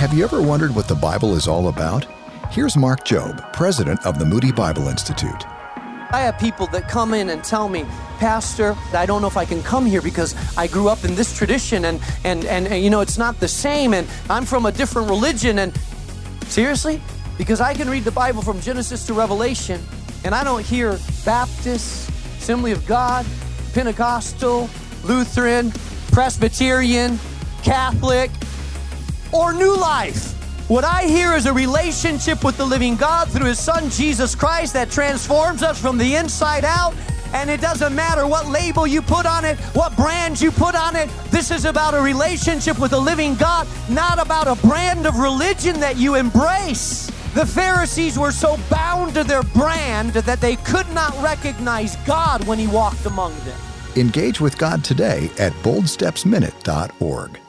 Have you ever wondered what the Bible is all about? Here's Mark Jobe, president of the Moody Bible Institute. I have people that come in and tell me, Pastor, I don't know if I can come here because I grew up in this tradition and, and, and, and, you know, it's not the same and I'm from a different religion. And seriously? Because I can read the Bible from Genesis to Revelation and I don't hear Baptist, Assembly of God, Pentecostal, Lutheran, Presbyterian, Catholic, or New Life. What I hear is a relationship with the living God through His Son Jesus Christ that transforms us from the inside out. And it doesn't matter what label you put on it, what brand you put on it. This is about a relationship with the living God, not about a brand of religion that you embrace. The Pharisees were so bound to their brand that they could not recognize God when He walked among them. Engage with God today at boldstepsminute.org.